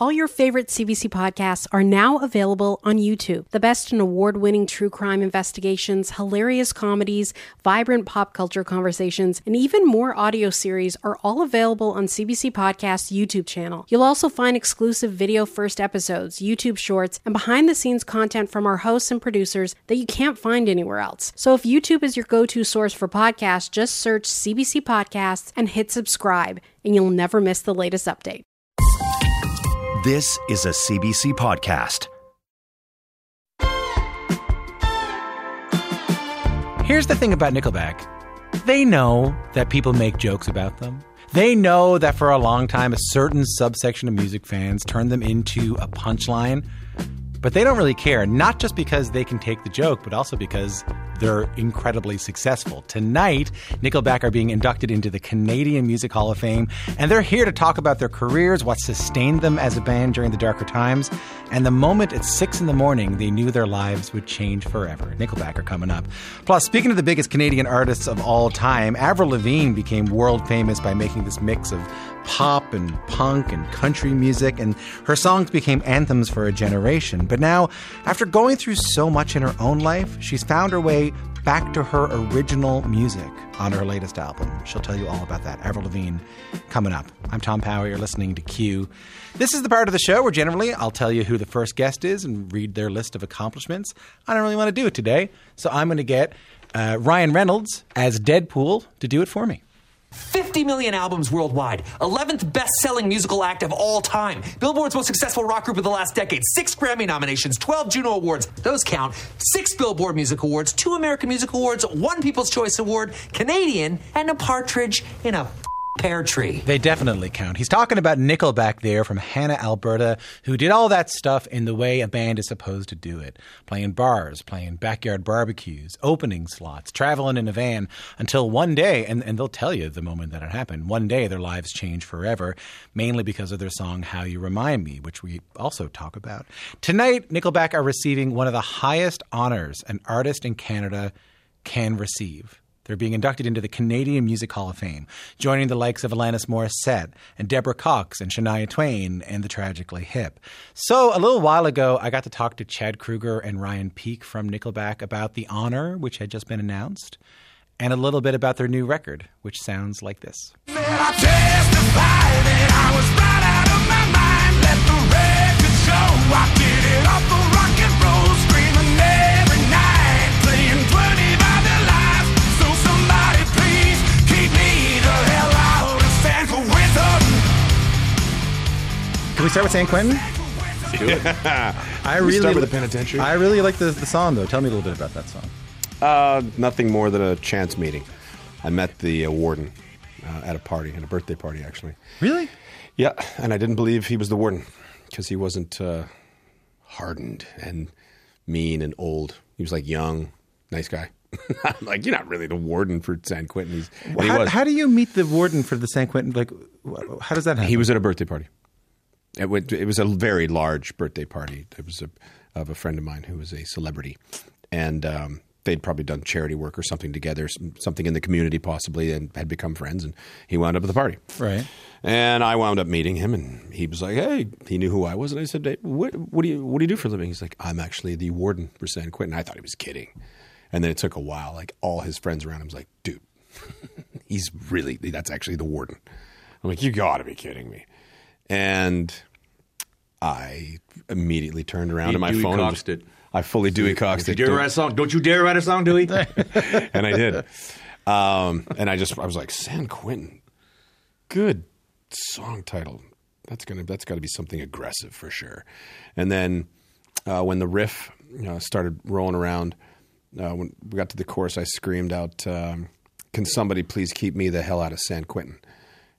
All your favorite CBC podcasts are now available on YouTube. The best in award winning true crime investigations, hilarious comedies, vibrant pop culture conversations, and even more audio series are all available on CBC Podcast's YouTube channel. You'll also find exclusive video first episodes, YouTube shorts, and behind the scenes content from our hosts and producers that you can't find anywhere else. So if YouTube is your go to source for podcasts, just search CBC Podcasts and hit subscribe, and you'll never miss the latest update. This is a CBC podcast. Here's the thing about Nickelback they know that people make jokes about them. They know that for a long time, a certain subsection of music fans turned them into a punchline, but they don't really care, not just because they can take the joke, but also because they're incredibly successful. Tonight, Nickelback are being inducted into the Canadian Music Hall of Fame, and they're here to talk about their careers, what sustained them as a band during the darker times, and the moment at 6 in the morning they knew their lives would change forever. Nickelback are coming up. Plus, speaking of the biggest Canadian artists of all time, Avril Lavigne became world famous by making this mix of pop and punk and country music, and her songs became anthems for a generation. But now, after going through so much in her own life, she's found her way back to her original music on her latest album. She'll tell you all about that. Avril Lavigne coming up. I'm Tom Power. You're listening to Q. This is the part of the show where generally I'll tell you who the first guest is and read their list of accomplishments. I don't really want to do it today, so I'm going to get uh, Ryan Reynolds as Deadpool to do it for me. 50 million albums worldwide, 11th best selling musical act of all time, Billboard's most successful rock group of the last decade, six Grammy nominations, 12 Juno Awards, those count, six Billboard Music Awards, two American Music Awards, one People's Choice Award, Canadian, and a partridge in a pear tree. They definitely count. He's talking about Nickelback there from Hanna, Alberta, who did all that stuff in the way a band is supposed to do it playing bars, playing backyard barbecues, opening slots, traveling in a van until one day, and, and they'll tell you the moment that it happened, one day their lives change forever, mainly because of their song How You Remind Me, which we also talk about. Tonight, Nickelback are receiving one of the highest honors an artist in Canada can receive. They're being inducted into the Canadian Music Hall of Fame, joining the likes of Alanis Morissette and Deborah Cox and Shania Twain and the Tragically Hip. So, a little while ago, I got to talk to Chad Kroeger and Ryan Peake from Nickelback about the honor, which had just been announced, and a little bit about their new record, which sounds like this. Can we start with San Quentin? I really start with the penitentiary? I really like the, the song though. Tell me a little bit about that song. Uh, nothing more than a chance meeting. I met the uh, warden uh, at a party, at a birthday party, actually. Really? Yeah, and I didn't believe he was the warden because he wasn't uh, hardened and mean and old. He was like young, nice guy. Like, you're not really the warden for San Quentin. He's, he How, was. how do you meet the warden for the San Quentin? Like, how does that happen? He was at a birthday party. It, went, it was a very large birthday party. It was a, of a friend of mine who was a celebrity, and um, they'd probably done charity work or something together, some- something in the community possibly, and had become friends. And he wound up at the party. right. And I wound up meeting him, and he was like, "Hey," he knew who I was, and I said, hey, what, "What do you What do you do for a living?" He's like, "I'm actually the warden for San Quentin." I thought he was kidding, and then it took a while. Like all his friends around him was like, "Dude, he's really that's actually the warden." I'm like, "You got to be kidding me!" And I immediately turned around to my Dewey phone. and Coxed it. I fully Dewey Coxed You it. dare write a song? Don't you dare write a song, Dewey? and I did. Um, and I just I was like, San Quentin, good song title. That's gonna that's got to be something aggressive for sure. And then uh, when the riff uh, started rolling around, uh, when we got to the chorus, I screamed out, um, "Can somebody please keep me the hell out of San Quentin?"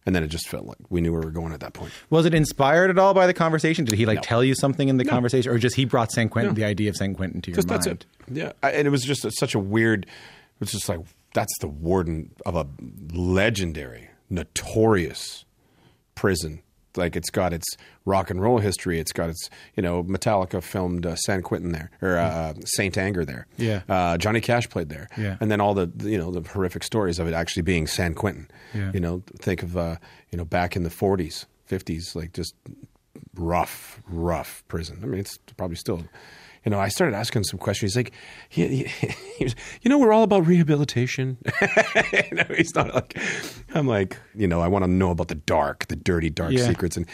And then it just felt like we knew where we were going at that point. Was it inspired at all by the conversation? Did he like No. tell you something in the conversation, or just he brought San Quentin, the idea of San Quentin, to your Just mind? that's it. Yeah, I, and it was just a, such a weird. It was just like that's the warden of a legendary, notorious prison. Like it's got its rock and roll history. It's got its you know Metallica filmed uh, San Quentin there or uh, Saint Anger there. Yeah. uh, Johnny Cash played there. Yeah. and then all the you know the horrific stories of it actually being San Quentin. Yeah. You know, think of uh, you know back in the 40s, 50s, like just rough, rough prison. I mean, it's probably still. You know, I started asking some questions. He's like, he, he, he was, you know, we're all about rehabilitation. you know, he's not like, I'm like, you know, I want to know about the dark, the dirty, dark Yeah. secrets. And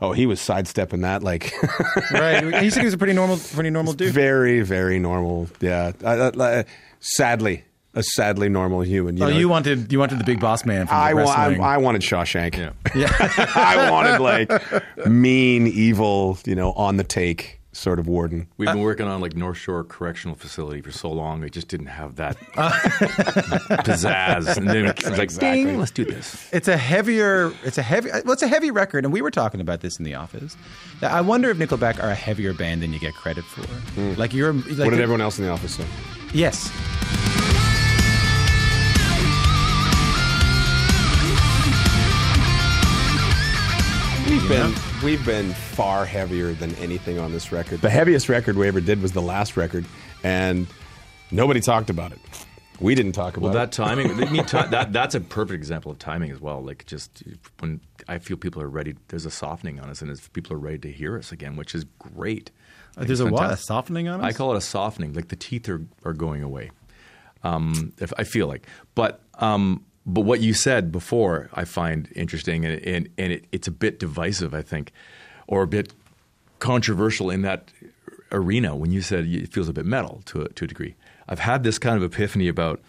oh, he was sidestepping that like right. He said he was a pretty normal, pretty normal dude. very, very normal. Yeah. Uh, uh, sadly, a sadly normal human. You oh, know? you wanted you wanted the big boss man from I, wa- I, wrestling. I wanted Shawshank. yeah. I wanted like mean, evil, you know, on the take sort of warden. We've been uh, working on like North Shore Correctional Facility for so long. It just didn't have that uh. pizzazz. And then it was like, ding, let's do this. It's a heavier. It's a heavy. Well, it's a heavy record, and we were talking about this in the office. I wonder if Nickelback are a heavier band than you get credit for. Hmm. Like you're. Like what did everyone else in the office say? Yes. We've been we've been far heavier than anything on this record. The heaviest record we ever did was the last record, and nobody talked about it. We didn't talk about it. Well, that it. timing, I mean, ti- that, that's a perfect example of timing as well. Like, just when I feel people are ready, there's a softening on us, and people are ready to hear us again, which is great. I think There's it's a what? A softening on us? I call it a softening. Like the teeth are, are going away. Um, if I feel like, but um, but what you said before, I find interesting, and and, and it, it's a bit divisive, I think, or a bit controversial in that arena. When you said it feels a bit metal to a, to a degree, I've had this kind of epiphany about.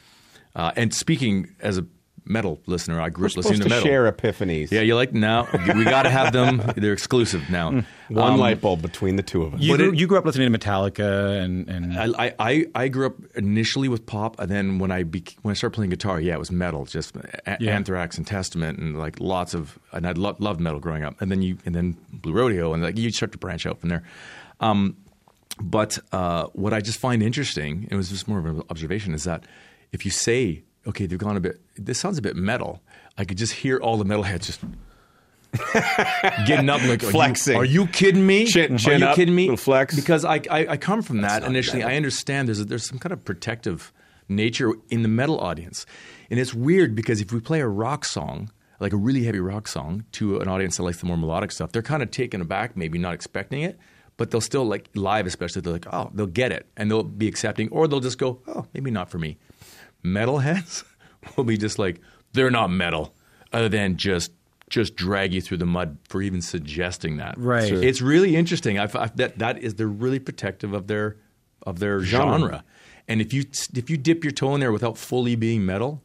Uh, and speaking as a metal listener, I grew We're up listening to to metal. share epiphanies. Yeah, you're like now we got to have them. They're exclusive now. One Um, light bulb between the two of us. You grew, it- you grew up listening to Metallica and and I, I, I grew up initially with pop, and then when I bec- when I started playing guitar, yeah, it was metal, just a- Yeah. Anthrax and Testament, and like lots of, and I lo- loved metal growing up. And then you, and then Blue Rodeo, and like you start to branch out from there. Um, but uh, what I just find interesting, it was just more of an observation, is that if you say, okay, they've gone a bit, this sounds a bit metal, I could just hear all the metalheads just. getting up like are you- Flexing. Are you, kidding me? Chin- are you up, kidding me? little flex. Because I, I, I come from that initially. metal. I understand there's a, there's some kind of protective nature in the metal audience, and it's weird because if we play a rock song, like a really heavy rock song, to an audience that likes the more melodic stuff, they're kind of taken aback, maybe not expecting it, but they'll still like live, especially they're like, oh, they'll get it and they'll be accepting, or they'll just go, oh, maybe not for me. Metalheads will be just like they're not metal, other than just just drag you through the mud for even suggesting that. Right. Sure. It's really interesting. I've, I've, that that is they're really protective of their of their Genre. genre. And if you if you dip your toe in there without fully being metal,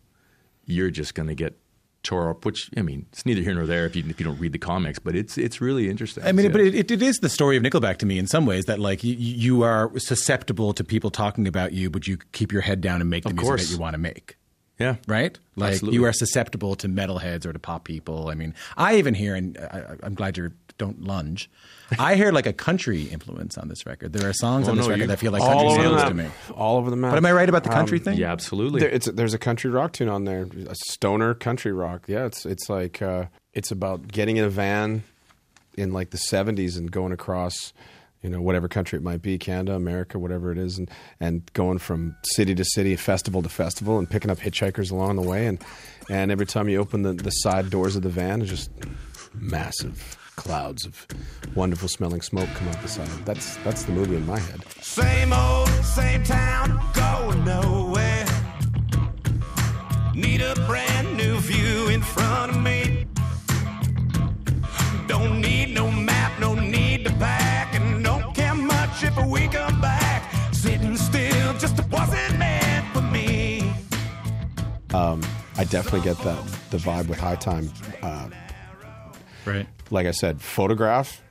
you're just going to get tore up. Which I mean, it's neither here nor there if you if you don't read the comics. But it's it's really interesting. I mean, Yeah. but it, it, it is the story of Nickelback to me in some ways that like you, you are susceptible to people talking about you, but you keep your head down and make the Of music course. that you want to make. yeah, Right? Like Absolutely. you are susceptible to metalheads or to pop people. I mean, I even hear, and I, I'm glad you don't lunge. I hear like a country influence on this record. There are songs Oh, on this no, record you- that feel like all country over the songs map. to me. All over the map. But am I right about the country Um, thing? yeah, absolutely. There, it's, there's a country rock tune on there, a stoner country rock. Yeah, it's it's like uh, it's about getting in a van in like the '70s and going across, you know, whatever country it might be, Canada, America, whatever it is, and and going from city to city, festival to festival, and picking up hitchhikers along the way, and and every time you open the, the side doors of the van, it's just massive clouds of wonderful smelling smoke come out the side. That's that's the movie in my head. Same old, same town, going nowhere. Need a brand new view in front of me. Don't need no map, no need to pack, and don't care much if we come back. Sitting still just wasn't meant for me. Um, I definitely get that the vibe with High Time. Uh, Right. Like I said, photograph.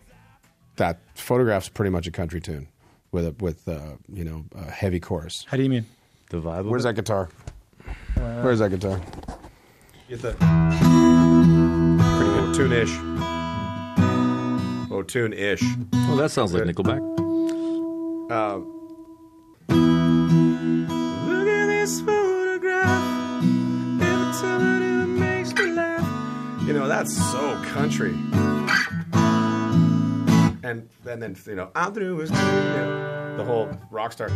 That photograph's pretty much a country tune with a with uh, you know a heavy chorus. How do you mean? the vibe. Where's that guitar? Where's that guitar? Get the Pretty good tune-ish. Oh, tune-ish. Well, that sounds like Nickelback. Look at this photograph. Every time it makes me laugh. You know that's so country. And and then you know I'm through with you know, the whole rock star.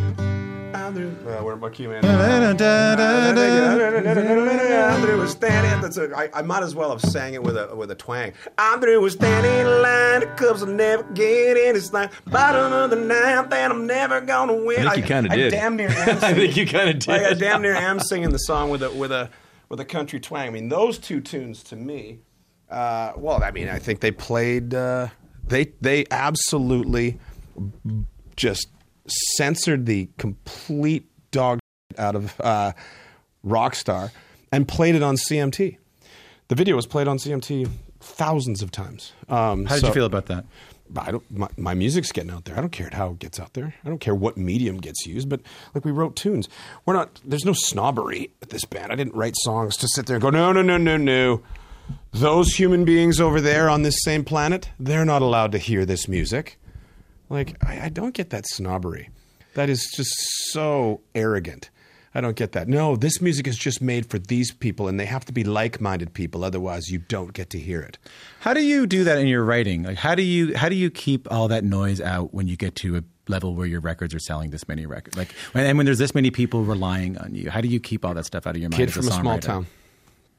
I'm. Uh, where my key man? Through with standing. That's a, I, I might as well have sang it with a with a twang. I'm through with standing in line. The Cubs will never get in. It's like bottom of the ninth, and I'm never gonna win. I think you kinda I did. damn near. Am I think you kinda did. Like, I damn near am singing the song with a with a with a country twang. I mean, those two tunes to me. Uh, well, I mean, I think they played. Uh, they they absolutely just censored the complete dog out of uh, Rockstar and played it on CMT. The video was played on CMT thousands of times. Um, How did so- you feel about that? I don't. My, my music's getting out there. I don't care how it gets out there. I don't care what medium gets used. But like we wrote tunes. We're not. There's no snobbery at this band. I didn't write songs to sit there and go, no, no, no, no, no. Those human beings over there on this same planet, they're not allowed to hear this music. Like I, I don't get that snobbery. That is just so arrogant. I don't get that. No, this music is just made for these people, and they have to be like-minded people. Otherwise, you don't get to hear it. How do you do that in your writing? Like, how do you how do you keep all that noise out when you get to a level where your records are selling this many records? Like, and when there's this many people relying on you, how do you keep all that stuff out of your mind? kid from a small town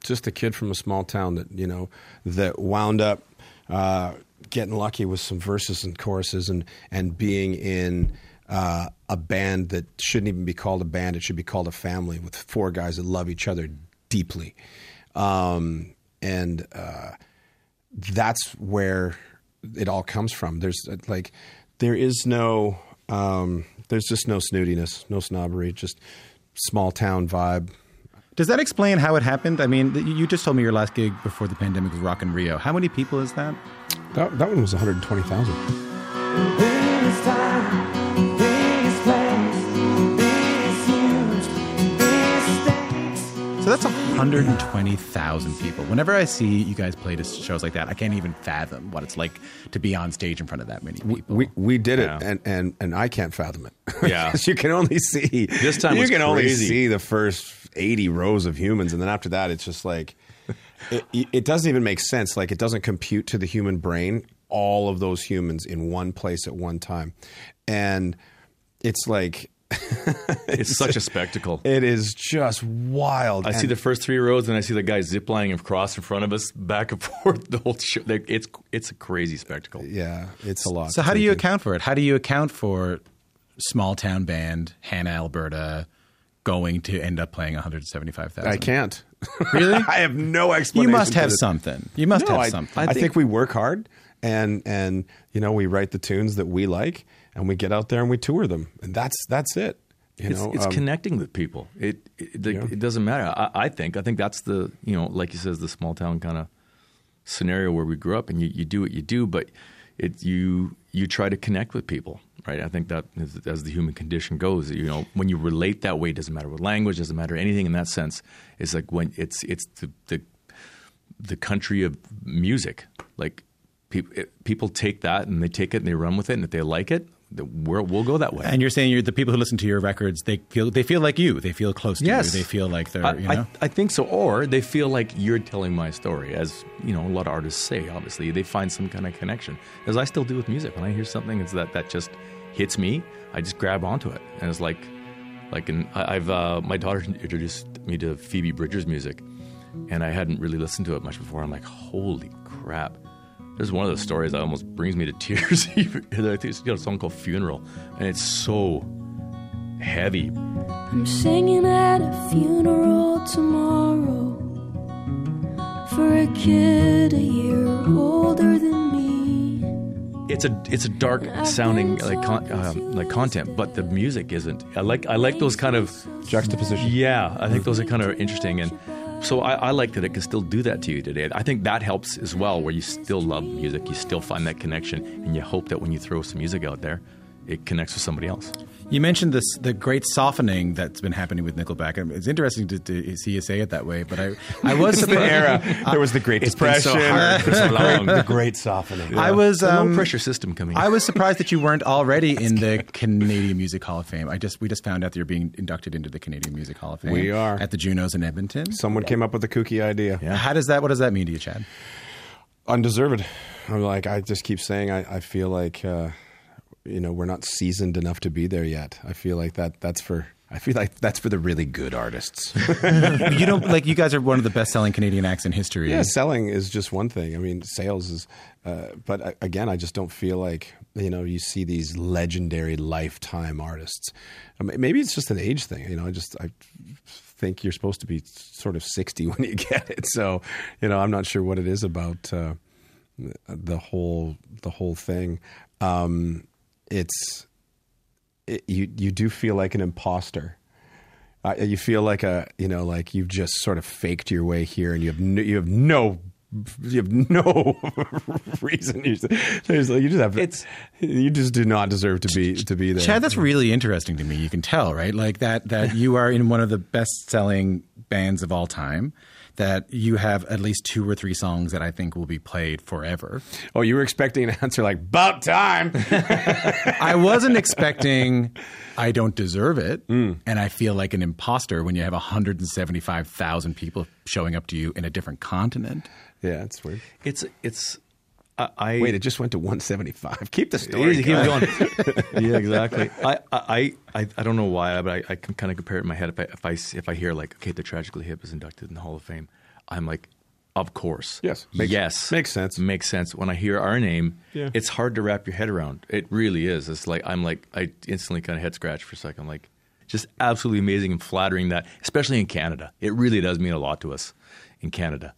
just a kid from a small town that you know that wound up uh, getting lucky with some verses and choruses and and being in uh, a band that shouldn't even be called a band it should be called a family with four guys that love each other deeply um, and uh, that's where it all comes from. There's like, there is no, um, there's just no snootiness, no snobbery, just small town vibe. Does that explain how it happened? I mean, you just told me your last gig before the pandemic was Rock in Rio. How many people is that? That, that one was 120,000. Biggest time, biggest place, biggest huge. So that's 120,000 people. Whenever I see you guys play to shows like that, I can't even fathom what it's like to be on stage in front of that many people. We we did it, and, and and I can't fathom it. Yeah. you can only see This time You was can only see the first eighty rows of humans, and then after that, it's just like it, it doesn't even make sense. Like it doesn't compute to the human brain all of those humans in one place at one time, and it's like It's such a spectacle. it is just wild. I see the first three rows, and I see the guy ziplining across in front of us, back and forth. The whole show. It's it's a crazy spectacle. yeah, it's a lot. So how do you account for it? How do you account for small town band Hanna, Alberta, going to end up playing 175,000? I can't. Really? I have no explanation. You must have this. something. You must No, have I, something. I, think, we work hard and and you know we write the tunes that we like and we get out there and we tour them and that's that's it. You It's, know, it's um, connecting with people. It it, like, it doesn't matter. I, I think I think that's the you know like you says the small town kind of scenario where we grew up, and you, you do what you do, but it you you try to connect with people, right? I think that is, as the human condition goes, you know, when you relate that way, it doesn't matter what language, doesn't matter anything in that sense. It's like when it's it's the the, the country of music, like. People, people take that and they take it and they run with it, and if they like it, the- we're, we'll go that way. and you're saying you're the people who listen to your records. They feel they feel like you. They feel close to Yes. you. They feel like they're I, you know. I, I think so. Or they feel like you're telling my story, as you know, a lot of artists say. Obviously, they find some kind of connection, as I still do with music. When I hear something, it's that that just hits me. I just grab onto it, and it's like, like, and I, I've uh, my daughter introduced me to Phoebe Bridgers' music, and I hadn't really listened to it much before. I'm like, holy crap! There's one of those stories that almost brings me to tears. I think it's got a song called "Funeral," and it's so heavy, I'm singing at a funeral tomorrow for a kid a year older than me. it's a it's a dark sounding like con, um, like content, but the music isn't. I like I like those kind of juxtaposition. yeah. I think those are kind of interesting, and so I, I like that it can still do that to you today. I think that helps as well, where you still love music, you still find that connection, and you hope that when you throw some music out there, it connects with somebody else. You mentioned this the great softening that's been happening with Nickelback. It's interesting to, to see you say it that way, but I I was the era there was the Great It's been Depression, so hard for so long. the Great Softening. I was um, low pressure system coming. I was surprised that you weren't already in the Canadian Music Hall of Fame. I just we just found out that you're being inducted into the Canadian Music Hall of Fame. We are. at the Junos in Edmonton. Someone came up with a kooky idea. Yeah. How does that? What does that mean to you, Chad? Undeserved. I'm like I just keep saying I, I feel like uh, you know we're not seasoned enough to be there yet. I feel like that that's for I feel like that's for the really good artists. you don't like you guys are one of the best selling Canadian acts in history. yeah, selling is just one thing. I mean, sales is, uh, but uh, again, I just don't feel like you know you see these legendary lifetime artists. I mean, maybe it's just an age thing. You know, I just I think you're supposed to be sort of sixty when you get it. So you know, I'm not sure what it is about uh, the whole the whole thing. Um, it's it, you you do feel like an imposter. Uh, you feel like a you know like you've just sort of faked your way here, and you have no, you have no you have no reason. You just, you just have It's- you just do not deserve to be to be there. Chad, that's really interesting to me. You can tell, right? Like that that you are in one of the best selling bands of all time. That you have at least two or three songs that I think will be played forever. oh, you were expecting an answer like "about time." I wasn't expecting I don't deserve it. Mm. And I feel like an imposter when you have 175,000 people showing up to you in a different continent. yeah, it's weird. It's it's. I, Wait, it just went to 175. Keep the story. Keep going. yeah, exactly. I, I, I, I don't know why, but I, I can kind of compare it in my head. If I, if I, if I hear like, okay, the Tragically Hip is inducted in the Hall of Fame, I'm like, of course. Yes. Makes- yes. makes sense. Makes sense. When I hear our name, Yeah. it's hard to wrap your head around. It really is. It's like, I'm like, I instantly kind of head scratch for a second. I'm like, just absolutely amazing and flattering that, especially in Canada. It really does mean a lot to us in Canada.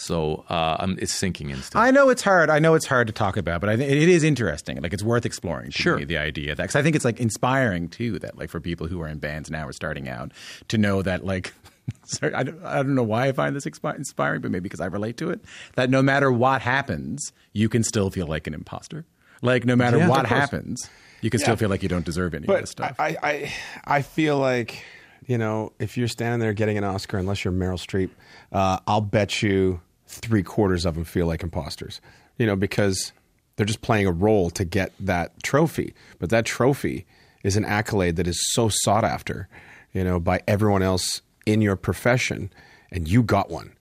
So uh, I'm, it's sinking in still. I know it's hard. I know it's hard to talk about, but I think it is interesting. Like it's worth exploring. To Sure. me, the idea that because I think it's like inspiring too. That like for people who are in bands now or starting out to know that like. Sorry, I don't, I don't know why I find this expi- inspiring, but maybe because I relate to it. That no matter what happens, you can still feel like an imposter. Like no matter Yeah, what happens, you can still feel like you don't deserve any of this stuff. I, I, I feel like, you know, if you're standing there getting an Oscar, unless you're Meryl Streep, uh, I'll bet you three quarters of them feel like imposters. You know, because they're just playing a role to get that trophy. But that trophy is an accolade that is so sought after, you know, by everyone else in your profession, and you got one.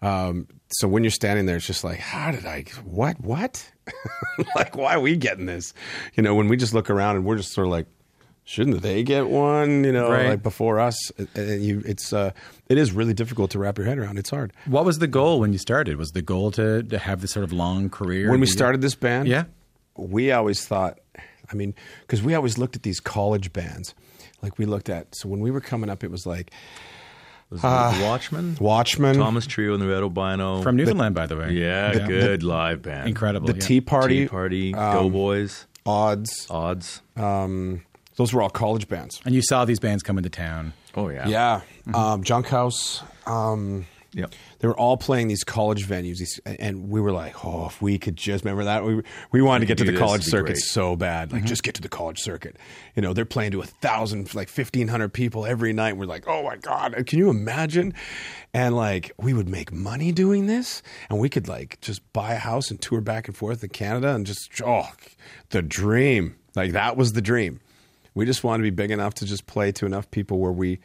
Um, so when you're standing there, it's just like, how did I? What? What? like, why are we getting this? You know, when we just look around and we're just sort of like, shouldn't they get one? You know, Right. like before us. And you, it's uh, it is really difficult to wrap your head around. It's hard. what was the goal when you started? Was the goal to, to have this sort of long career? When we started this band, Yeah. we always thought, I mean, because we always looked at these college bands. Like we looked at, so when we were coming up, it was like Was it Watchmen? Watchmen, Thomas Trio and the Red Albino. from Newfoundland, by the way. yeah, the- good live band. incredible. the yeah. Tea Party, Tea Party, um, Go Boys, Odds. Odds. Um, those were all college bands. And you saw these bands come into town. Oh yeah, Yeah, um, Junkhouse. Um, Yep. They were all playing these college venues, these, and we were like, "Oh, if we could just remember that." We we wanted to get to the this, college circuit great. so bad, like just get to the college circuit. You know, they're playing to a thousand, like fifteen hundred people every night. We're like, "Oh my god, can you imagine?" And like, we would make money doing this, and we could like just buy a house and tour back and forth in Canada, and just oh, the dream. Like that was the dream. We just wanted to be big enough to just play to enough people where we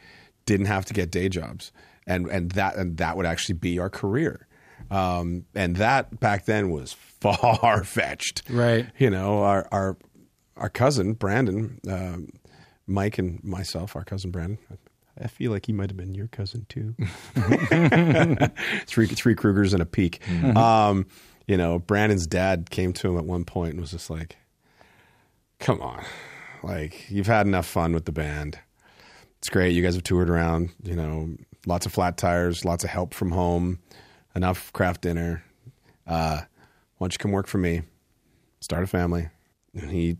didn't have to get day jobs, and and that and that would actually be our career. Um, and that back then was far fetched, Right. You know, our our our cousin Brandon, um, Mike, and myself, our cousin Brandon. I feel like he might have been your cousin too. three three Kroegers and a Peake. Um, you know, Brandon's dad came to him at one point and was just like, "Come on, like you've had enough fun with the band. It's great. You guys have toured around. You know, lots of flat tires, lots of help from home, enough craft dinner. Uh, why don't you come work for me? Start a family." And he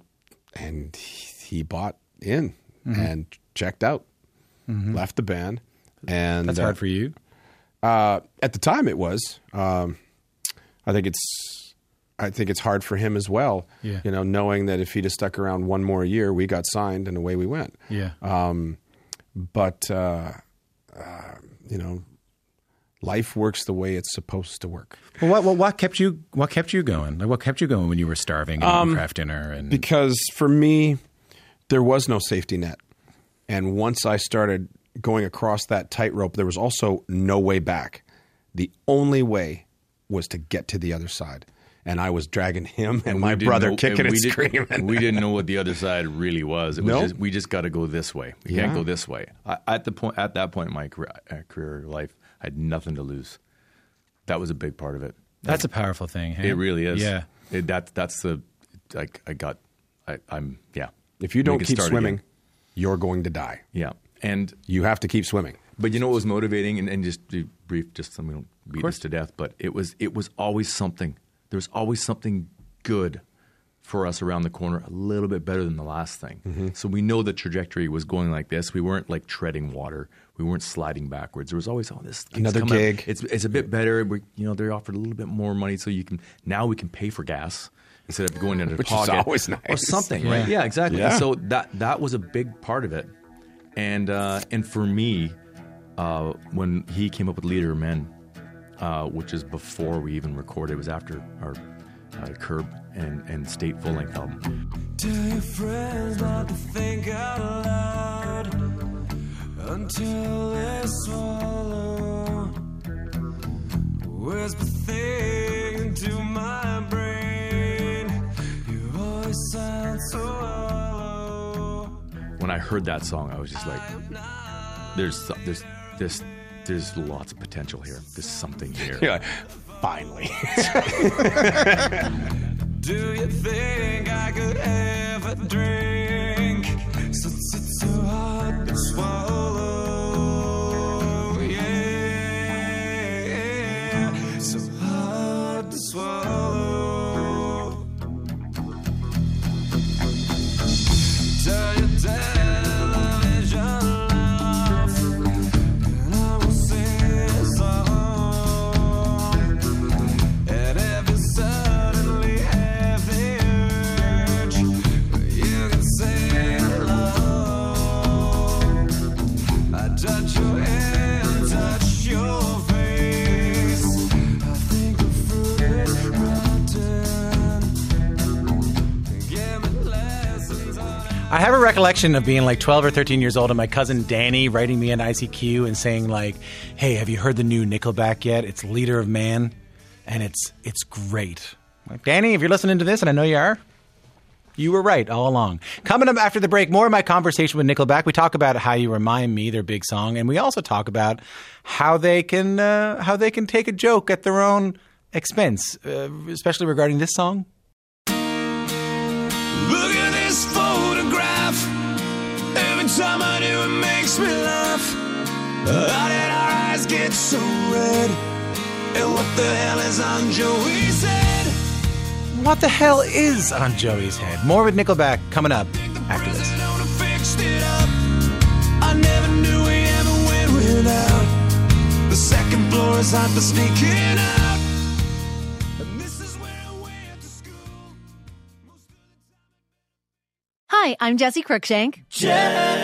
and he bought in and checked out, left the band, and That's uh, hard for you. uh, at the time, it was. Um, I think it's. I think it's hard for him as well. Yeah. You know, knowing that if he'd have stuck around one more year, we got signed and away we went. Yeah. Um, but uh, uh, you know, life works the way it's supposed to work. Well, what, what what kept you what kept you going? Like what kept you going when you were starving and eating craft dinner and because for me there was no safety net and once i started going across that tightrope there was also no way back the only way was to get to the other side and I was dragging him and, we my brother know- kicking and, we didn't- screaming. We didn't know what the other side really was. It was No? just, we just got to go this way. We Yeah. can't go this way. I, at the point, at that point in my career, uh, career life, I had nothing to lose. That was a big part of it. That's a powerful thing. hey? It really is. Yeah. It, that that's the. I, I got. I, I'm yeah. if you don't We keep swimming, again. you're going to die. yeah, and You have to keep swimming. But you know what was motivating, and, and just be brief, just so we don't beat this to death. But it was it was always something. There was always something good for us around the corner, a little bit better than the last thing. Mm-hmm. So we know the trajectory was going like this. We weren't like treading water. We weren't sliding backwards. There was always oh this Another gig. It's it's a bit better. We, you know they offered a little bit more money, so you can now we can pay for gas instead of going into the Which is pocket always or nice. something, right? Yeah. Yeah, exactly. Yeah. So that that was a big part of it, and uh, and for me, uh, when he came up with Leader of Men, uh, which is before we even recorded, it was after our uh, Curb and, and State full length album. Tell your friends not to think out loud until they swallow. Whisper things into my brain. You always sound so hollow. When I heard that song, I was just like, "There's there's there's there's lots of potential here. There's something here." You're like, finally. Do you think I could ever drink since it's so hard to swallow? Yeah, so hard to swallow. Turn recollection of being like 12 or 13 years old and my cousin Danny writing me an ICQ and saying like, "Hey, have you heard the new Nickelback yet? It's Leader of Men and it's it's great." Like, Danny, if you're listening to this and I know you are, you were right all along. Coming up after the break, more of my conversation with Nickelback. We talk about how you remind me, their big song, and we also talk about how they can uh, how they can take a joke at their own expense, uh, especially regarding this song. Makes me laugh. How did our eyes get so red? And what the hell is on Joey's head? What the hell is on Joey's head? More with Nickelback coming up after this. President owner fixed it up. I never knew we ever went without. The second floor is hot for sneaking out. And this is where I went to school. Hi, I'm Jessi Cruickshank. Jessi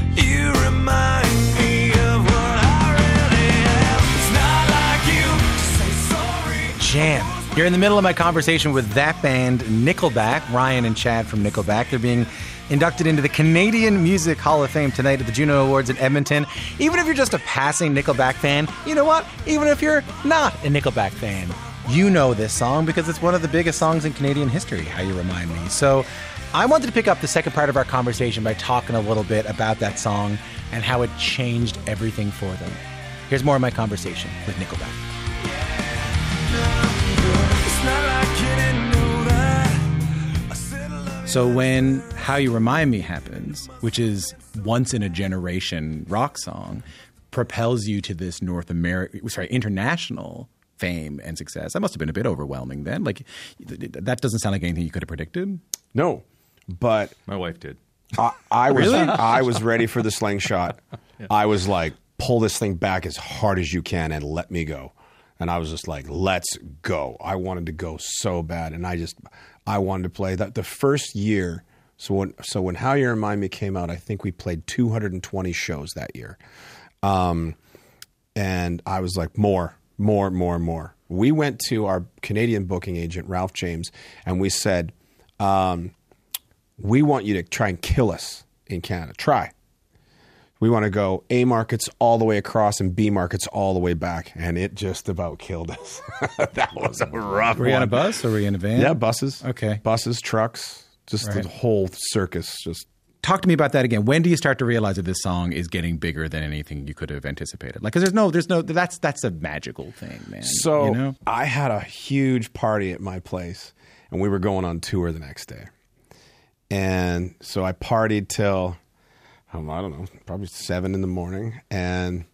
Jam. You're in the middle of my conversation with that band, Nickelback, Ryan and Chad from Nickelback. They're being inducted into the Canadian Music Hall of Fame tonight at the Juno Awards in Edmonton. Even if you're just a passing Nickelback fan, you know what? Even if you're not a Nickelback fan, you know this song because it's one of the biggest songs in Canadian history, How You Remind Me. So I wanted to pick up the second part of our conversation by talking a little bit about that song and how it changed everything for them. Here's more of my conversation with Nickelback. So when How You Remind Me happens, which is once in a generation rock song, propels you to this North American, sorry, international fame and success. That must have been a bit overwhelming then. Like th- th- that doesn't sound like anything you could have predicted. no, but My wife did. I, I was I was ready for the slingshot. I was like, pull this thing back as hard as you can and let me go. and I was just like, "Let's go!" I wanted to go so bad, and I just I wanted to play that the first year. So when so when How You Remind Me came out, I think we played 220 shows that year, um, and I was like, more, more, more, more. We went to our Canadian booking agent Ralph James, and we said, um, "We want you to try and kill us in Canada. Try." We want to go A markets all the way across and B markets all the way back, and it just about killed us. that was a rough. Were we on a bus or were you in a van? Yeah, buses. Okay. buses, trucks, just Right. the whole circus. Just Talk to me about that again. When do you start to realize that this song is getting bigger than anything you could have anticipated? Like, because there's no, there's no, that's that's a magical thing, man. so. you know? I had a huge party at my place, and we were going on tour the next day, and so I partied till um, I don't know, probably seven in the morning, and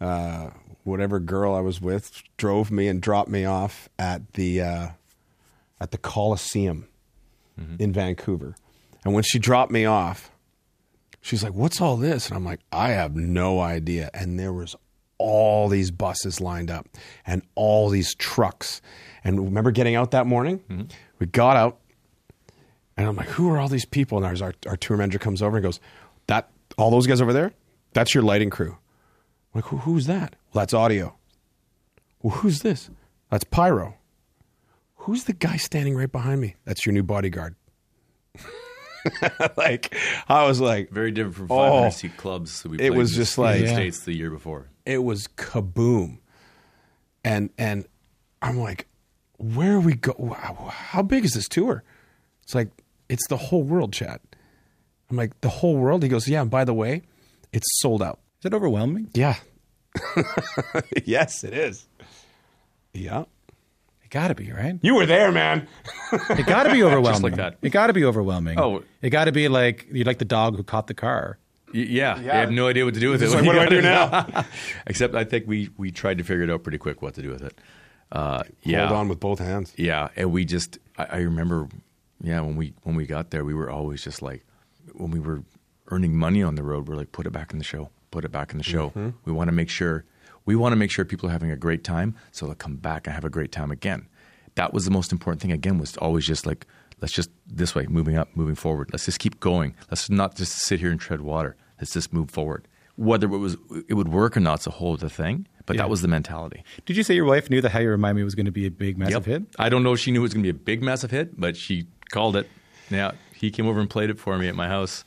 uh, whatever girl I was with drove me and dropped me off at the uh, at the Coliseum in Vancouver. And when she dropped me off, she's like, "What's all this?" And I'm like, "I have no idea." And there was all these buses lined up and all these trucks. And remember getting out that morning? We got out, and I'm like, "Who are all these people?" And our our tour manager comes over and goes, "That all those guys over there? That's your lighting crew." I'm like, Who, "Who's that?" Well, that's audio. Well, who's this? That's pyro. Who's the guy standing right behind me? That's your new bodyguard. like I was like, Very different from Oh. 500 seat clubs. So we It was just like- States the year before. it was kaboom, and and I'm like, where are we go? wow, How big is this tour? It's like it's the whole world, Chad. I'm like the whole world. He goes, yeah. And by the way, it's sold out. Is it overwhelming? Yeah. yes, it is. Yeah. It got to be, right? You were there, man. It got to be overwhelming. Just like that. It got to be overwhelming. Oh. it got to be like you're like the dog who caught the car. Y- Yeah, you have no idea what to do with it. Like, what do I do now? Except I think we we tried to figure it out pretty quick what to do with it. Uh, yeah, Hold on with both hands. Yeah, and we just I, I remember, yeah, when we when we got there, we were always just like, when we were earning money on the road, we're like, put it back in the show, put it back in the show. Mm-hmm. We want to make sure we want to make sure people are having a great time, so they'll come back and have a great time again. That was the most important thing. Again, was always just like, let's just this way, moving up, moving forward. Let's just keep going. Let's not just sit here and tread water. Let's just move forward. Whether it was it would work or not is a whole other thing. But Yeah. that was the mentality. Did you say your wife knew that How You Remind Me was going to be a big, massive hit? I don't know if she knew it was going to be a big, massive hit, but she called it. Yeah, he came over and played it for me at my house.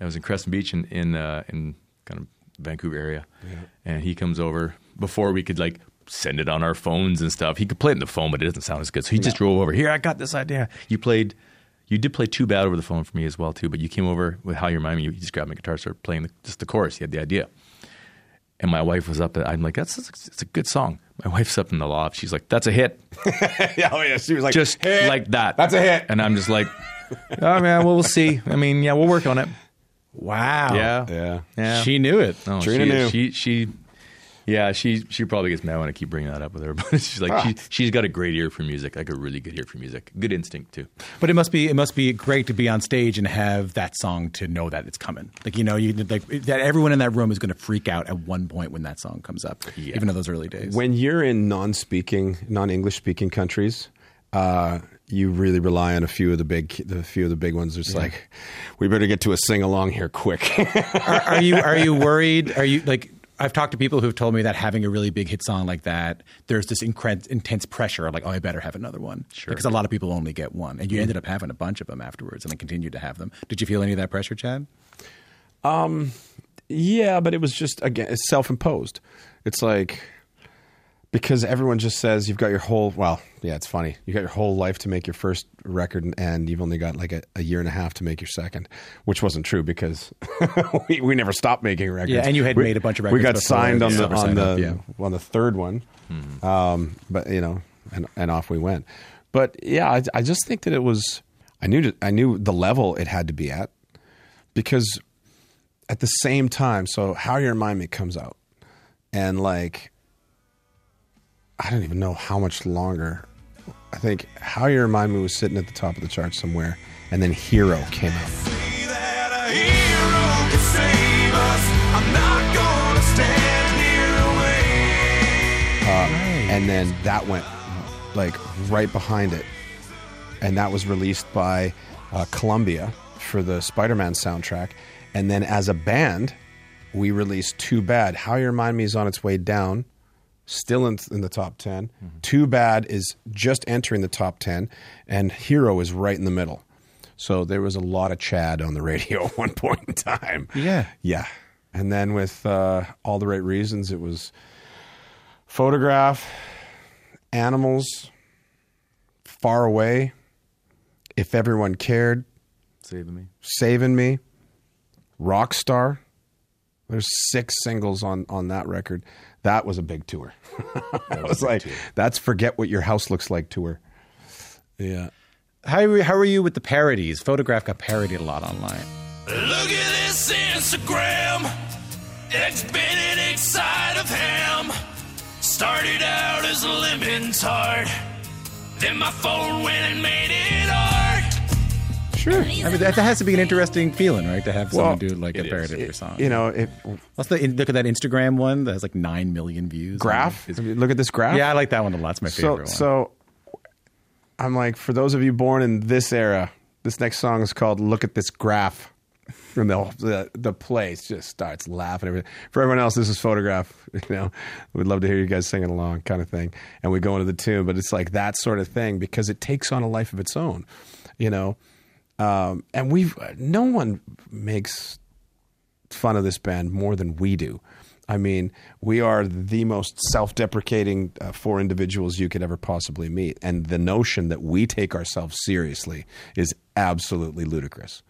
I was in Crescent Beach in in, uh, in kind of Vancouver area, and he comes over before we could like send it on our phones and stuff. He could play it on the phone, but it doesn't sound as good. So he just drove over. Here, I got this idea. You played. You did play too bad over the phone for me as well too, but you came over with how you remind me. You just grabbed my guitar, started playing the, just the chorus. You had the idea. And my wife was up. I'm like, that's it's a good song. My wife's up in the loft. She's like, that's a hit yeah, oh yeah. She was like, just "Hit." like that. That's a hit. And I'm just like, oh man, well we'll see. I mean, yeah, we'll work on it. Wow. Yeah, Yeah. yeah. She knew it. Oh, Trina she, knew. She she. Yeah, she she probably gets mad when I keep bringing that up with her, but she's like Ah. she she's got a great ear for music, like a really good ear for music, good instinct too. But it must be it must be great to be on stage and have that song to know that it's coming. Like you know, you like that everyone in that room is going to freak out at one point when that song comes up, Yeah. even in those early days. when you're in non-speaking, non-English speaking countries, uh, you really rely on a few of the big, the few of the big ones. It's like, we better get to a sing along here quick. are, are you are you worried? Are you like? I've talked to people who've told me that having a really big hit song like that, there's this incre- intense pressure, like, oh, I better have another one. Sure. Because a lot of people only get one, and you mm-hmm. ended up having a bunch of them afterwards, and then continued to have them. Did you feel any of that pressure, Chad? Um, yeah, but it was just again, it's self-imposed. It's like because everyone just says you've got your whole well, yeah, it's funny. You got your whole life to make your first record, and- you've only got like a, a year and a half to make your second, which wasn't true because we, we never stopped making records. Yeah, and you had We- made a bunch of records We got signed on the on the Up, yeah. on the third one, um, but you know, and and off we went. But yeah, I, I just think that it was. I knew I knew the level it had to be at because at the same time, so How You Remind Me comes out, and like, I don't even know how much longer. I think How You Remind Me was sitting at the top of the chart somewhere, and then Hero came out. Say that a hero can save us. I'm not gonna stand here and and then that went like right behind it, and that was released by uh, Columbia for the Spider-Man soundtrack, and then as a band, we released "Too Bad." How You Remind Me is on its way down, still in, in the top 10 Too Bad is just entering the top ten, and Hero is right in the middle. So there was a lot of Chad on the radio at one point in time. Yeah. Yeah. And then with uh, All the Right Reasons, it was Photograph, Animals, Far Away, If Everyone Cared, Saving me. Saving Me, Rockstar. There's six singles on, on that record. That was a big tour. That was like, that's Forget What Your House Looks Like tour. Yeah. How are, how are you with the parodies? Photograph got parodied a lot online. Look at this Instagram. It's been an inside of ham. Started out as a lemon tart. Then my phone went and made it art. Sure. I mean, that, that has to be an interesting feeling, right? To have someone Well, do like a parody of your song. You know, it, What's the look at that Instagram one that has like nine million views? graph. Look at this graph. Yeah, I like that one a lot. It's my so favorite one. so I'm like, for those of you born in this era, this next song is called "Look at This Graph," and the the, the place just starts laughing. Everything. For everyone else, this is photograph. You know, we'd love to hear you guys singing along, kind of thing. And we go into the tune, but it's like that sort of thing because it takes on a life of its own. You know, um, and we've no one makes fun of this band more than we do. I mean, we are the most self-deprecating uh, four individuals you could ever possibly meet, and the notion that we take ourselves seriously is absolutely ludicrous.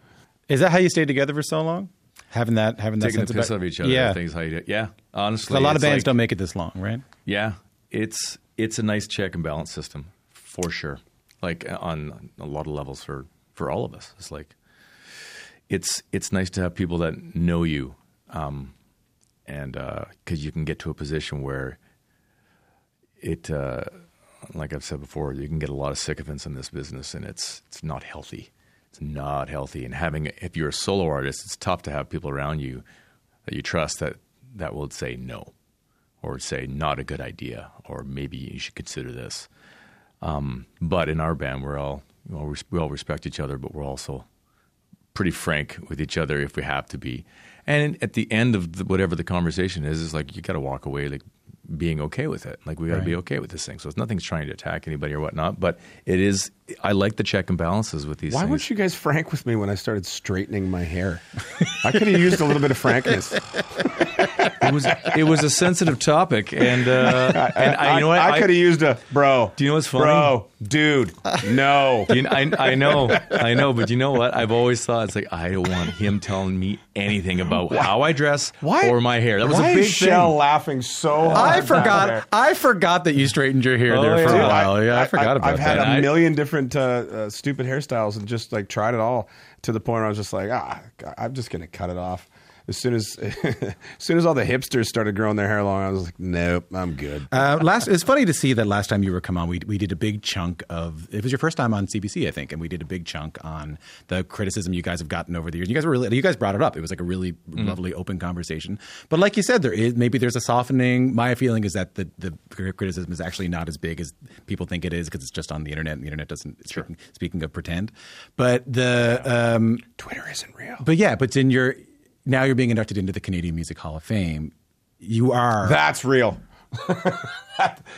Is that how you stayed together for so long? Having that, having that Taking the sense piss about of each other. Yeah, Things how you do. Yeah. honestly, a lot of bands like- don't make it this long, right? Yeah, it's it's a nice check and balance system for sure. Like on a lot of levels for for all of us. It's like it's it's nice to have people that know you, um, and because you can get to a position where it, uh, like I've said before, you can get a lot of sycophants in this business, and it's it's not healthy. It's not healthy. And having if you're a solo artist, it's tough to have people around you that you trust that that will say no or say not a good idea, or maybe you should consider this. Um, but in our band, we're all we all, we all respect each other, but we're also pretty frank with each other if we have to be. And at the end of the, whatever the conversation is, is like you got to walk away like being okay with it. Like we got to be okay with this thing. So it's nothing's trying to attack anybody or whatnot. But it is. I like the check and balances with these. Why things. weren't you guys frank with me when I started straightening my hair? I could have used a little bit of frankness. It was it was a sensitive topic, and uh, and I, you know what I, could have used a bro. Do you know what's funny? Bro, dude, no. You know, I, I know, I know, but you know what? I've always thought it's like I don't want him telling me anything about how I dress or my hair. That was Why a big is Shell thing. laughing so hard? I forgot. I forgot that you straightened your hair Oh, there for yeah. a while. Yeah, I, forgot about that. I've had that. a I- million different uh, uh, stupid hairstyles and just like tried it all to the point where I was just like, ah, I'm just gonna cut it off. As soon as, as soon as all the hipsters started growing their hair long, I was like, nope, I'm good. Uh, last, it's funny to see that last time you were come on, we we did a big chunk of. It was your first time on CBC, I think, and we did a big chunk on the criticism you guys have gotten over the years. You guys were really, you guys brought it up. It was like a really lovely, open conversation. But like you said, there is maybe there's a softening. My feeling is that the the criticism is actually not as big as people think it is because it's just on the internet. and The internet doesn't. Speaking, speaking of pretend, but the um, Twitter isn't real. but yeah, but in your now you're being inducted into the Canadian Music Hall of Fame. You are That's real.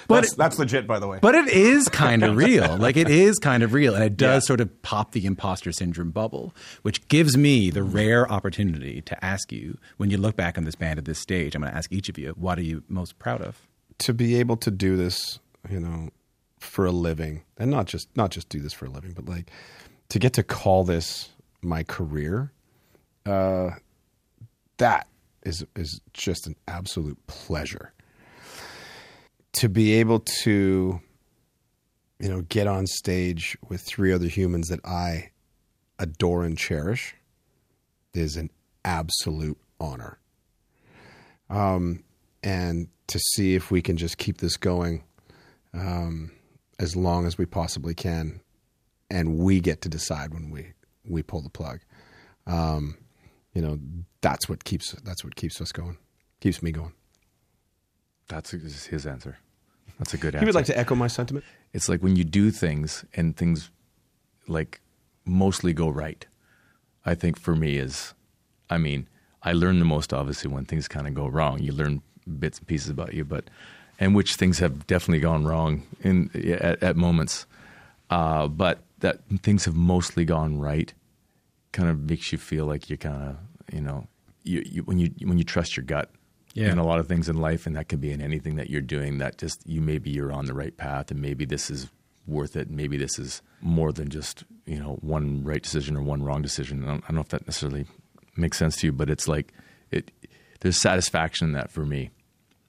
that's, that's legit, by the way. But it is kind of real. Like it is kind of real. And it does sort of pop the imposter syndrome bubble, which gives me the rare opportunity to ask you when you look back on this band at this stage, I'm going to ask each of you, what are you most proud of? to be able to do this, you know, for a living, and not just not just do this for a living, but like to get to call this my career, uh, that is is just an absolute pleasure. To be able to, you know, get on stage with three other humans that I adore and cherish is an absolute honor. Um, and to see if we can just keep this going um, as long as we possibly can, and we get to decide when we we pull the plug. Um, you know, that's what keeps that's what keeps us going, keeps me going. That's his his answer. That's a good answer. He would like to echo my sentiment. It's like when you do things and things like mostly go right. I think for me is, I mean, I learn the most obviously when things kind of go wrong. You learn bits and pieces about you, but and which things have definitely gone wrong in at, at moments. Uh, but that things have mostly gone right kind of makes you feel like you kind of you know you, you when you when you trust your gut Yeah. in a lot of things in life, and that can be in anything that you're doing. That just you maybe you're on the right path, and maybe this is worth it. Maybe this is more than just you know one right decision or one wrong decision. I don't, I don't know if that necessarily makes sense to you, but it's like it. There's satisfaction in that for me.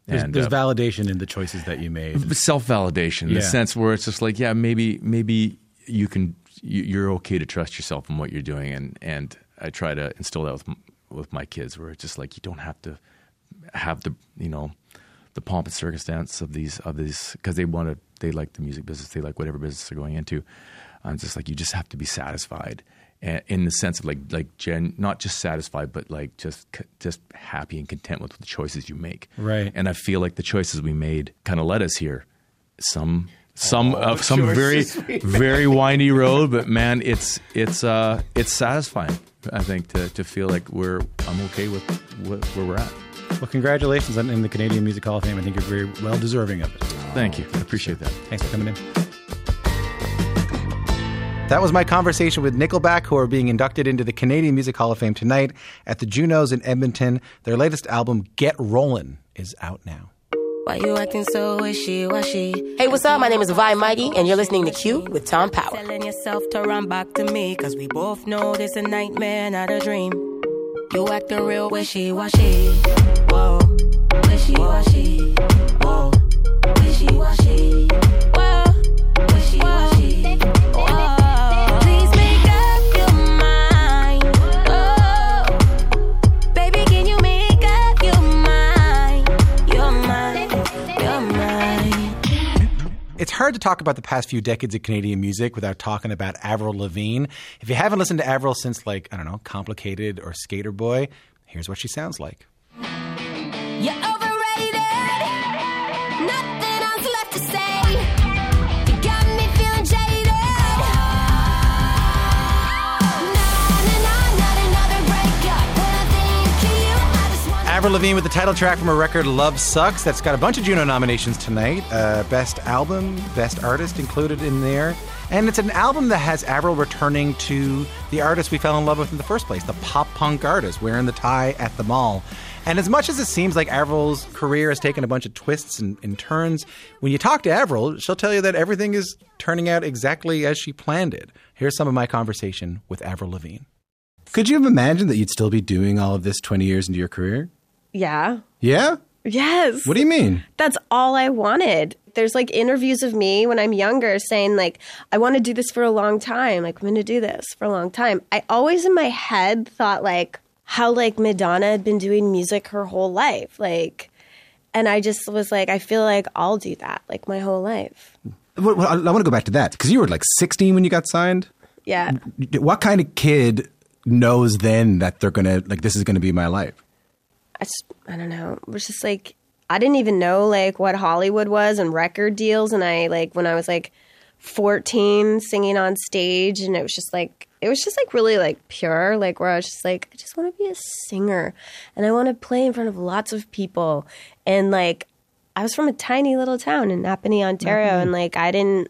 There's, And, there's uh, validation in the choices that you made. self validation in the sense where it's just like, yeah, maybe maybe you can you're okay to trust yourself in what you're doing, and and I try to instill that with with my kids, where it's just like you don't have to have the you know the pomp and circumstance of these of these because they want to they like the music business, they like whatever business they're going into. I'm just like you just have to be satisfied. And in the sense of like like gen, not just satisfied, but like just just happy and content with the choices you make. Right. And I feel like the choices we made kind of led us here. Some some uh, some very very windy road, but man, it's it's uh it's satisfying. I think to to feel like we're I'm okay with wh- where we're at. Well, congratulations on in the Canadian Music Hall of Fame. I think you're very well deserving of it. Thank you. I appreciate that. Thanks for coming in. That was my conversation with Nickelback, who are being inducted into the Canadian Music Hall of Fame tonight at the Junos in Edmonton. Their latest album, Get Rollin', is out now. Why you acting so wishy-washy? Hey, what's up? My name is Vi Mighty, and you're listening to Q with Tom Power. Telling yourself to run back to me, cause we both know this a nightmare, not a dream. You acting real wishy-washy. Whoa, wishy-washy. Whoa, wishy-washy. Whoa, wishy-washy. Whoa. It's hard to talk about the past few decades of Canadian music without talking about Avril Lavigne. If you haven't listened to Avril since, like, I don't know, Complicated or Sk8er Boi, here's what she sounds like. You're overrated. Nothing Avril Lavigne with the title track from her record Love Sux. That's got a bunch of Juno nominations tonight. Uh, best album, best artist included in there. And it's an album that has Avril returning to the artist we fell in love with in the first place, the pop punk artist wearing the tie at the mall. And as much as it seems like Avril's career has taken a bunch of twists and, and turns, when you talk to Avril, she'll tell you that everything is turning out exactly as she planned it. Here's some of my conversation with Avril Lavigne. Could you have imagined that you'd still be doing all of this 20 years into your career? Yeah. Yeah? Yes. What do you mean? That's all I wanted. There's like interviews of me when I'm younger saying like I want to do this for a long time. Like I'm going to do this for a long time. I always in my head thought like how like Madonna had been doing music her whole life. Like and I just was like I feel like I'll do that like my whole life. Well, I, want to go back to that because you were like 16 when you got signed. Yeah. What kind of kid knows then that they're gonna like this is gonna be my life? I just, I don't know. It was just like I didn't even know like what Hollywood was and record deals and I like when I was like 14 singing on stage and it was just like it was just like really like pure like where I was just like I just want to be a singer and I want to play in front of lots of people and like I was from a tiny little town in Napanee, Ontario and mm-hmm. like I didn't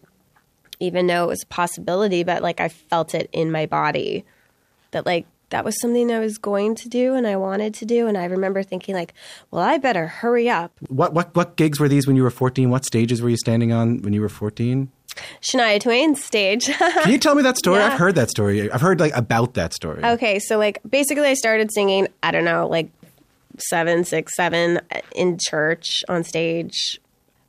even know it was a possibility but like I felt it in my body that like that was something I was going to do and I wanted to do and I remember thinking like well I better hurry up What what what gigs were these when you were 14? What stages were you standing on when you were 14? Shania Twain's stage Can you tell me that story? Yeah. I've heard that story. I've heard like about that story. okay so like basically I started singing I don't know like seven six seven uh, in church on stage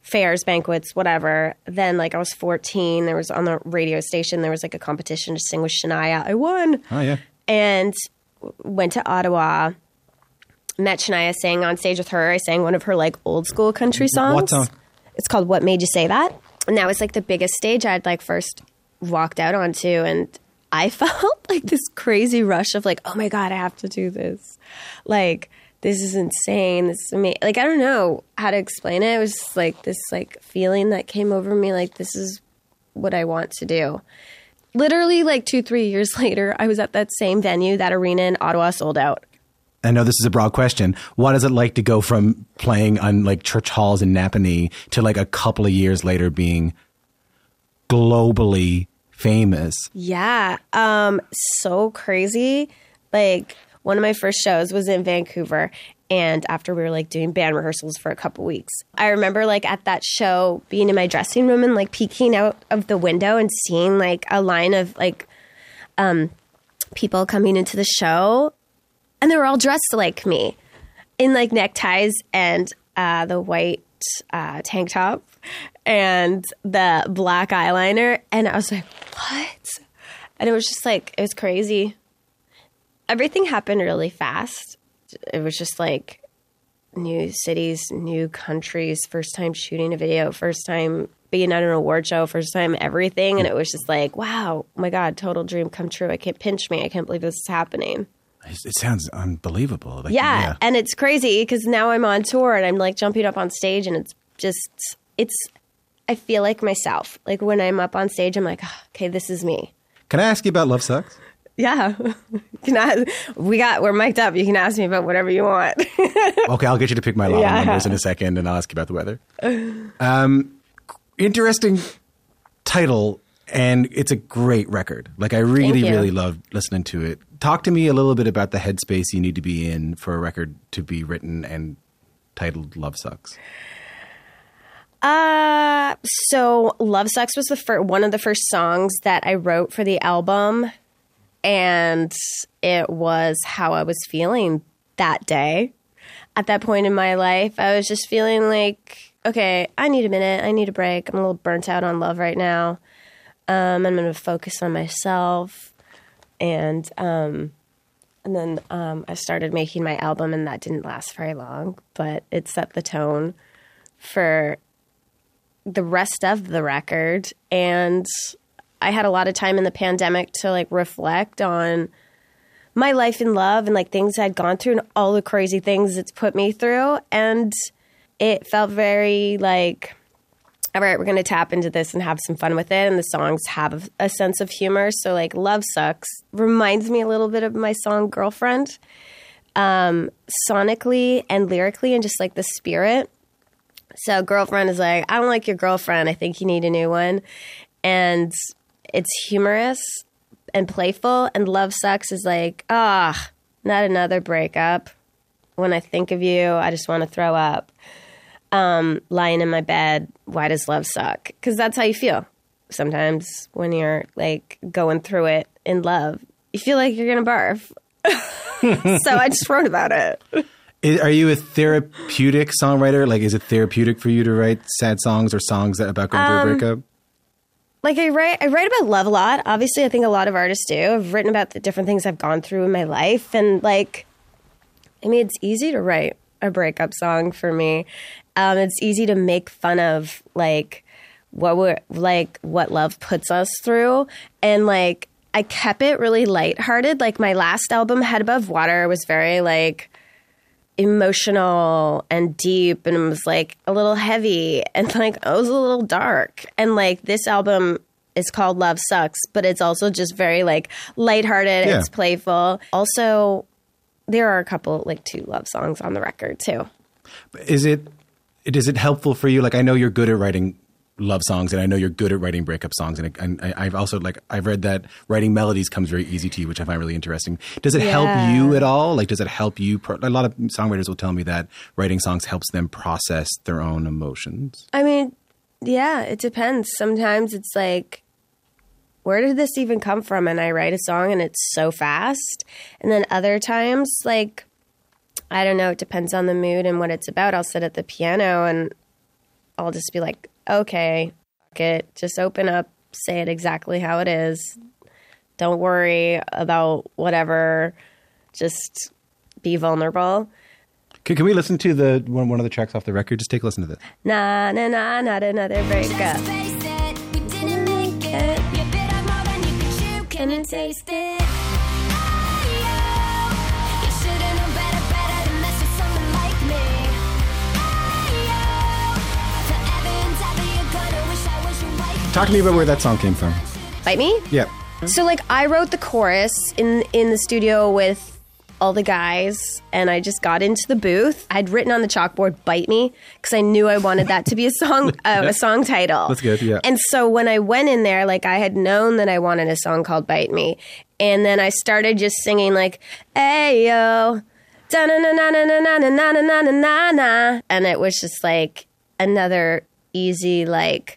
fairs banquets whatever then like I was 14 there was on the radio station there was like a competition to sing with Shania I won Oh yeah. And went to Ottawa. Met Shania, sang on stage with her. I sang one of her like old school country songs. What song? It's called "What Made You Say That," and that was like the biggest stage I'd like first walked out onto, and I felt like this crazy rush of like, oh my god, I have to do this. Like this is insane. This is amazing. Like I don't know how to explain it. It was just like this like feeling that came over me. Like this is what I want to do. Literally, like two three years later, I was at that same venue, that arena in Ottawa, sold out. I know this is a broad question. What is it like to go from playing on like church halls in Napanee to like a couple of years later being globally famous? Yeah. Um, so crazy. Like one of my first shows was in Vancouver and after we were like doing band rehearsals for a couple weeks. I remember like at that show being in my dressing room and like peeking out of the window and seeing like a line of like um people coming into the show and they were all dressed like me in like neckties and uh the white uh tank top and the black eyeliner and I was like, "What?" And it was just like it was crazy. Everything happened really fast. It was just like new cities, new countries, first time shooting a video, first time being at an award show, first time everything and it was just like, "Wow, oh my god, total dream come true. I can't pinch me. I can't believe this is happening." It sounds unbelievable. Like, yeah, and it's crazy because now I'm on tour and I'm like jumping up on stage and it's just it's I feel like myself. Like when I'm up on stage, I'm like, "Ah, okay, this is me. Can I ask you about Love Sux? Yeah, can ask, we got we're mic'd up. You can ask me about whatever you want. Okay, I'll get you to pick my lotto Yeah. numbers in a second, and I'll ask you about the weather. Um, interesting title, and it's a great record. Like I really, really love listening to it. Talk to me a little bit about the headspace you need to be in for a record to be written and titled "Love Sux." Uh, so Love Sux was the first one of the first songs that I wrote for the album, and it was how I was feeling that day. At that point in my life, I was just feeling like, okay, I need a minute. I need a break. I'm a little burnt out on love right now. Um, I'm going to focus on myself, and um, and then um, I started making my album, and that didn't last very long, but it set the tone for the rest of the record and I had a lot of time in the pandemic to like reflect on my life in love and like things I'd gone through and all the crazy things it's put me through and it felt very like all right, we're going to tap into this and have some fun with it and the songs have a sense of humor so like Love Sux reminds me a little bit of my song Girlfriend um sonically and lyrically and just like the spirit so girlfriend is like, I don't like your girlfriend. I think you need a new one. And it's humorous and playful. And love sucks is like, ah, not another breakup. When I think of you, I just want to throw up. Um, lying in my bed, why does love suck? Because that's how you feel. Sometimes when you're like going through it in love, you feel like you're gonna barf. so I just wrote about it. Are you a therapeutic songwriter? Like, is it therapeutic for you to write sad songs or songs that about going through a Um, breakup? Like I write I write about love a lot. Obviously, I think a lot of artists do. I've written about the different things I've gone through in my life and like I mean, it's easy to write a breakup song for me. Um, it's easy to make fun of like what we're like what love puts us through and like I kept it really lighthearted. Like my last album, Head Above Water, was very like emotional and deep and it was like a little heavy and like it was a little dark. And like this album is called Love Sux, but it's also just very like lighthearted. Yeah. It's playful. Also, there are a couple like two love songs on the record too. Is it is it helpful for you? Like, I know you're good at writing love songs, and I know you're good at writing breakup songs, and, and I, I've also like I've read that writing melodies comes very easy to you, which I find really interesting. Does it help you at all? Like, does it help you? Pro- a lot of songwriters will tell me that writing songs helps them process their own emotions. I mean, yeah, it depends. Sometimes it's like, where did this even come from? And I write a song and it's so fast. And then other times, like, I don't know, it depends on the mood and what it's about. I'll sit at the piano and I'll just be like, okay, fuck it, just open up, say it exactly how it is. Don't worry about whatever. Just be vulnerable. Can, can we listen to the one, one of the tracks off the record? Just take a listen to this. Nah, nah, nah, not another breakup. Can taste it? Talk to me about where that song came from. Bite Me? Yeah. So like I wrote the chorus in in the studio with all the guys and I just got into the booth. I'd written on the chalkboard "Bite Me" because I knew I wanted that to be a song uh, a song title. That's good, yeah. And so when I went in there, like I had known that I wanted a song called "Bite Me," and then I started just singing like "Hey yo." na na na na na na na na na na na na and it was just like another easy like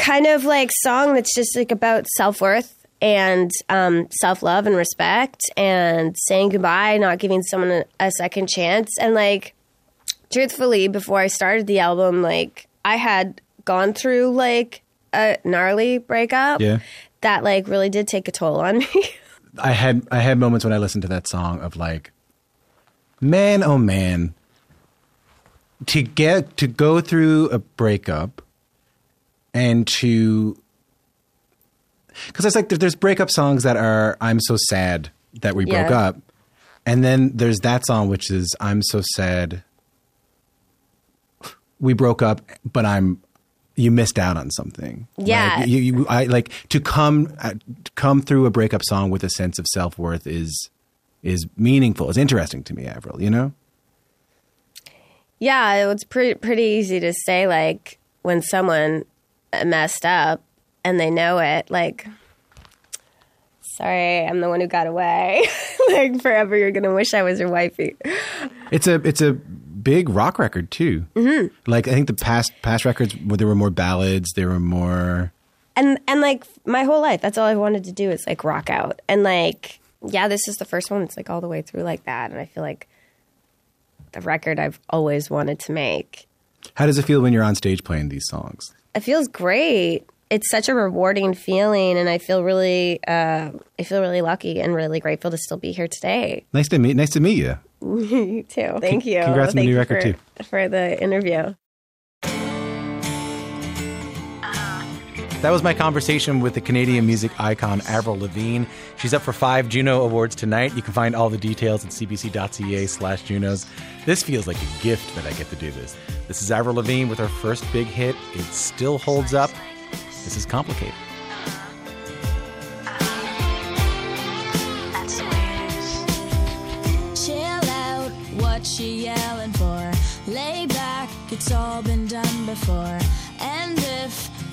kind of like song that's just like about self-worth and um, self-love and respect and saying goodbye not giving someone a, a second chance. And like truthfully before i started the album like i had gone through like a gnarly breakup Yeah. that like really did take a toll on me. I had I had moments when I listened to that song of like, man, oh man, to get to go through a breakup and to because it's like there's breakup songs that are I'm so sad that we broke Yeah. up, and then there's that song which is I'm so sad we broke up, but I'm you missed out on something. Yeah. Like, you, you, I like to come uh, come through a breakup song with a sense of self worth is is meaningful. It's interesting to me, Avril. You know. Yeah, it's pretty pretty easy to say like when someone messed up and they know it, like sorry, I'm the one who got away. like forever you're gonna wish I was your wifey. It's a it's a big rock record too. Mm-hmm. Like I think the past past records where there were more ballads, there were more. And and like my whole life, that's all I wanted to do is like rock out. And like, yeah, this is the first one that's like all the way through like that. And I feel like the record I've always wanted to make. How does it feel when you're on stage playing these songs? It feels great. It's such a rewarding feeling, and I feel really, uh, I feel really lucky and really grateful to still be here today. Nice to meet. Nice to meet you. you too. Thank you. congrats on the new record, for, too. for the interview. That was my conversation with the Canadian music icon Avril Lavigne. She's up for five Juno Awards tonight. You can find all the details at cbc.ca slash Junos. This feels like a gift that I get to do this. This is Avril Lavigne with her first big hit. It still holds up. This is complicated. Chill out, what she yelling for? Lay back, it's all been done before. And if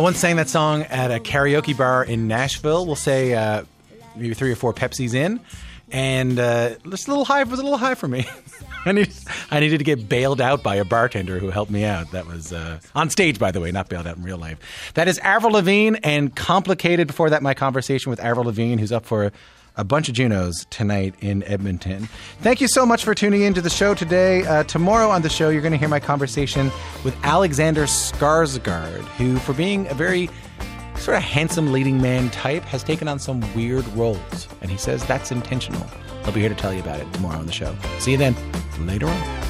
I once sang that song at a karaoke bar in Nashville. We'll say uh, maybe three or four Pepsis in, and uh, a little high was a little high for me. I needed, I needed to get bailed out by a bartender who helped me out. That was uh, on stage, by the way, not bailed out in real life. That is Avril Lavigne and complicated. Before that, my conversation with Avril Lavigne, who's up for a bunch of Junos tonight in Edmonton. Thank you so much for tuning in to the show today. Uh, tomorrow on the show, you're going to hear my conversation with Alexander Skarsgård, who, for being a very sort of handsome leading man type, has taken on some weird roles. And he says that's intentional. He'll be here to tell you about it tomorrow on the show. See you then. Later on.